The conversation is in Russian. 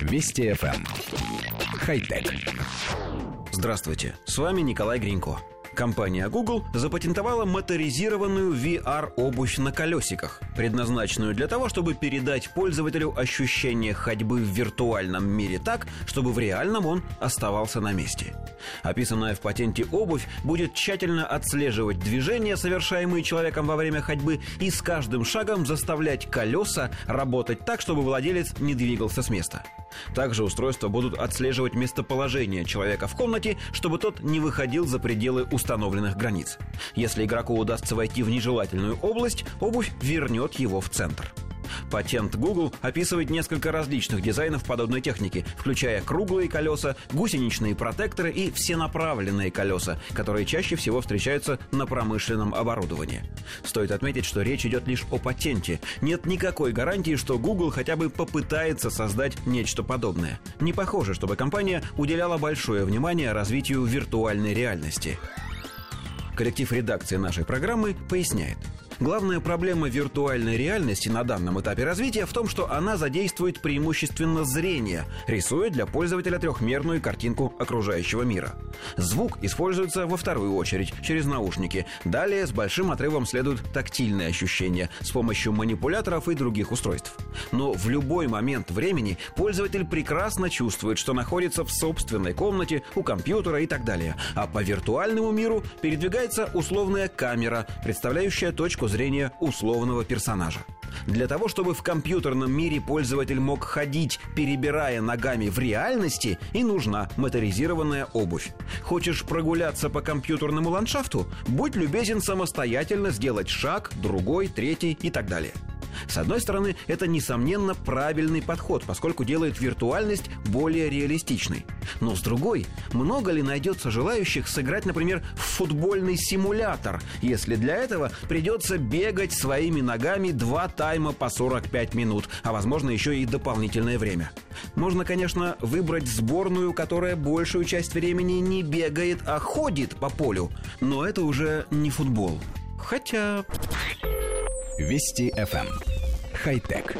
Вести FM. Эм. Хай-тек. Здравствуйте, с вами Николай Гринько. Компания Google запатентовала моторизированную VR-обувь на колесиках, предназначенную для того, чтобы передать пользователю ощущение ходьбы в виртуальном мире так, чтобы в реальном он оставался на месте. Описанная в патенте обувь будет тщательно отслеживать движения, совершаемые человеком во время ходьбы, и с каждым шагом заставлять колеса работать так, чтобы владелец не двигался с места. Также устройства будут отслеживать местоположение человека в комнате, чтобы тот не выходил за пределы установленных границ. Если игроку удастся войти в нежелательную область, обувь вернет его в центр. Патент Google описывает несколько различных дизайнов подобной техники, включая круглые колеса, гусеничные протекторы и всенаправленные колеса, которые чаще всего встречаются на промышленном оборудовании. Стоит отметить, что речь идет лишь о патенте. Нет никакой гарантии, что Google хотя бы попытается создать нечто подобное. Не похоже, чтобы компания уделяла большое внимание развитию виртуальной реальности. Коллектив редакции нашей программы поясняет – Главная проблема виртуальной реальности на данном этапе развития в том, что она задействует преимущественно зрение, рисуя для пользователя трехмерную картинку окружающего мира. Звук используется во вторую очередь через наушники. Далее с большим отрывом следуют тактильные ощущения с помощью манипуляторов и других устройств. Но в любой момент времени пользователь прекрасно чувствует, что находится в собственной комнате, у компьютера и так далее. А по виртуальному миру передвигается условная камера, представляющая точку зрения условного персонажа. Для того, чтобы в компьютерном мире пользователь мог ходить, перебирая ногами в реальности, и нужна моторизированная обувь. Хочешь прогуляться по компьютерному ландшафту? Будь любезен самостоятельно сделать шаг, другой, третий и так далее. С одной стороны, это, несомненно, правильный подход, поскольку делает виртуальность более реалистичной. Но с другой, много ли найдется желающих сыграть, например, в футбольный симулятор, если для этого придется бегать своими ногами два тайма по 45 минут, а возможно еще и дополнительное время? Можно, конечно, выбрать сборную, которая большую часть времени не бегает, а ходит по полю, но это уже не футбол. Хотя... Вести FM. Эм. Хай-тек.